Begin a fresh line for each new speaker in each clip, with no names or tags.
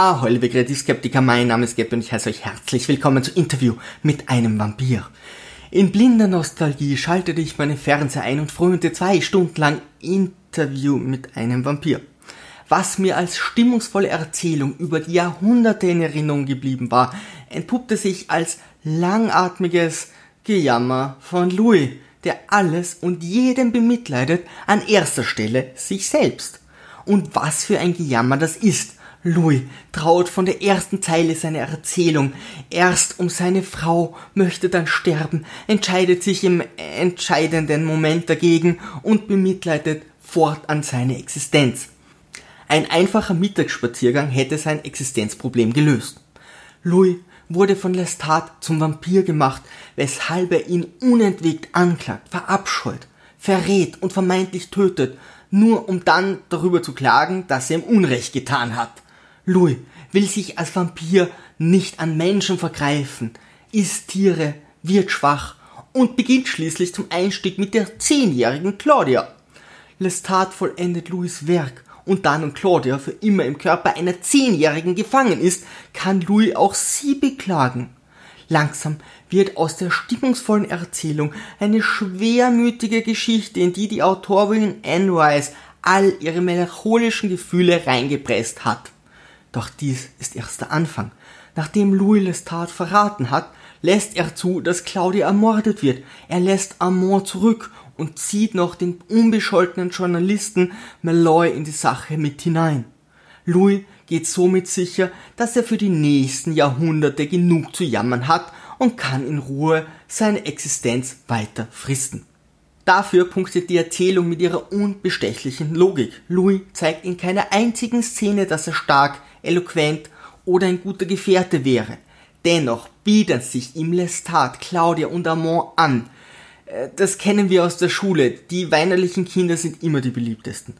Ahoi, liebe Kreativskeptiker, mein Name ist Gabby und ich heiße euch herzlich willkommen zu Interview mit einem Vampir. In blinder Nostalgie schaltete ich meinen Fernseher ein und frönte zwei Stunden lang Interview mit einem Vampir. Was mir als stimmungsvolle Erzählung über die Jahrhunderte in Erinnerung geblieben war, entpuppte sich als langatmiges Gejammer von Louis, der alles und jeden bemitleidet, an erster Stelle sich selbst. Und was für ein Gejammer das ist, Louis traut von der ersten Zeile seiner Erzählung. Erst um seine Frau, möchte dann sterben, entscheidet sich im entscheidenden Moment dagegen und bemitleidet fortan seine Existenz. Ein einfacher Mittagsspaziergang hätte sein Existenzproblem gelöst. Louis wurde von Lestat zum Vampir gemacht, weshalb er ihn unentwegt anklagt, verabscheut, verrät und vermeintlich tötet, nur um dann darüber zu klagen, dass er ihm Unrecht getan hat. Louis will sich als Vampir nicht an Menschen vergreifen, isst Tiere, wird schwach und beginnt schließlich zum Einstieg mit der zehnjährigen Claudia. Lestat vollendet Louis Werk und da nun Claudia für immer im Körper einer Zehnjährigen gefangen ist, kann Louis auch sie beklagen. Langsam wird aus der stimmungsvollen Erzählung eine schwermütige Geschichte, in die die Autorin Anne Rice all ihre melancholischen Gefühle reingepresst hat. Doch dies ist erst der Anfang. Nachdem Louis Lestat verraten hat, lässt er zu, dass Claudia ermordet wird. Er lässt Amon zurück und zieht noch den unbescholtenen Journalisten Malloy in die Sache mit hinein. Louis geht somit sicher, dass er für die nächsten Jahrhunderte genug zu jammern hat und kann in Ruhe seine Existenz weiter fristen. Dafür punktet die Erzählung mit ihrer unbestechlichen Logik. Louis zeigt in keiner einzigen Szene, dass er stark, eloquent oder ein guter Gefährte wäre. Dennoch bieten sich ihm Lestat, Claudia und Amon an. Äh, das kennen wir aus der Schule. Die weinerlichen Kinder sind immer die beliebtesten.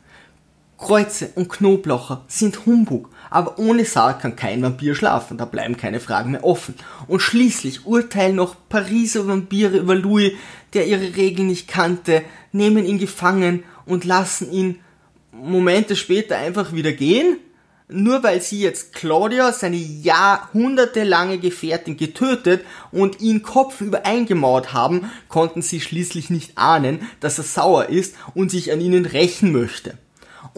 Kreuze und Knoblaucher sind Humbug, aber ohne Sarg kann kein Vampir schlafen, da bleiben keine Fragen mehr offen. Und schließlich urteilen noch Pariser Vampire über Louis, der ihre Regeln nicht kannte, nehmen ihn gefangen und lassen ihn Momente später einfach wieder gehen? nur weil sie jetzt Claudia, seine jahrhundertelange Gefährtin, getötet und ihn kopfüber eingemauert haben, konnten sie schließlich nicht ahnen, dass er sauer ist und sich an ihnen rächen möchte.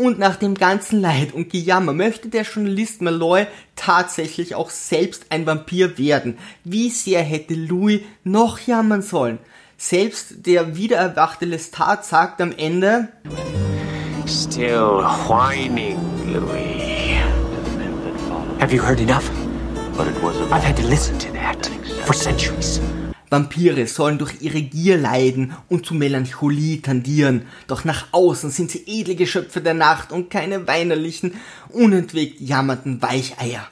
Und nach dem ganzen Leid und Gejammer möchte der Journalist Malloy tatsächlich auch selbst ein Vampir werden. Wie sehr hätte Louis noch jammern sollen? Selbst der wiedererwachte Lestat sagt am Ende
Still whining, Louis. Have you heard enough? I've had to listen to that for centuries.
Vampire sollen durch ihre Gier leiden und zu Melancholie tendieren, doch nach außen sind sie edle Geschöpfe der Nacht und keine weinerlichen, unentwegt jammernden Weicheier.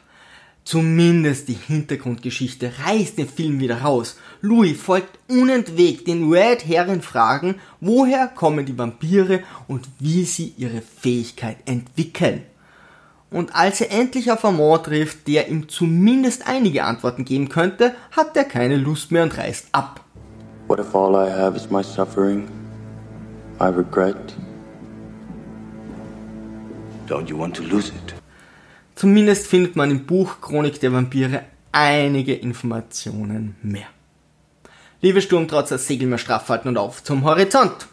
Zumindest die Hintergrundgeschichte reißt den Film wieder raus. Louis folgt unentwegt den Red Herren Fragen, woher kommen die Vampire und wie sie ihre Fähigkeit entwickeln. Und als er endlich auf Amon trifft, der ihm zumindest einige Antworten geben könnte, hat er keine Lust mehr und reist ab. What if all I have is my suffering, my regret? Don't you want to lose it? Zumindest findet man im Buch Chronik der Vampire einige Informationen mehr. Liebe Sturmtrotzer, Segel mehr straff halten und auf zum Horizont!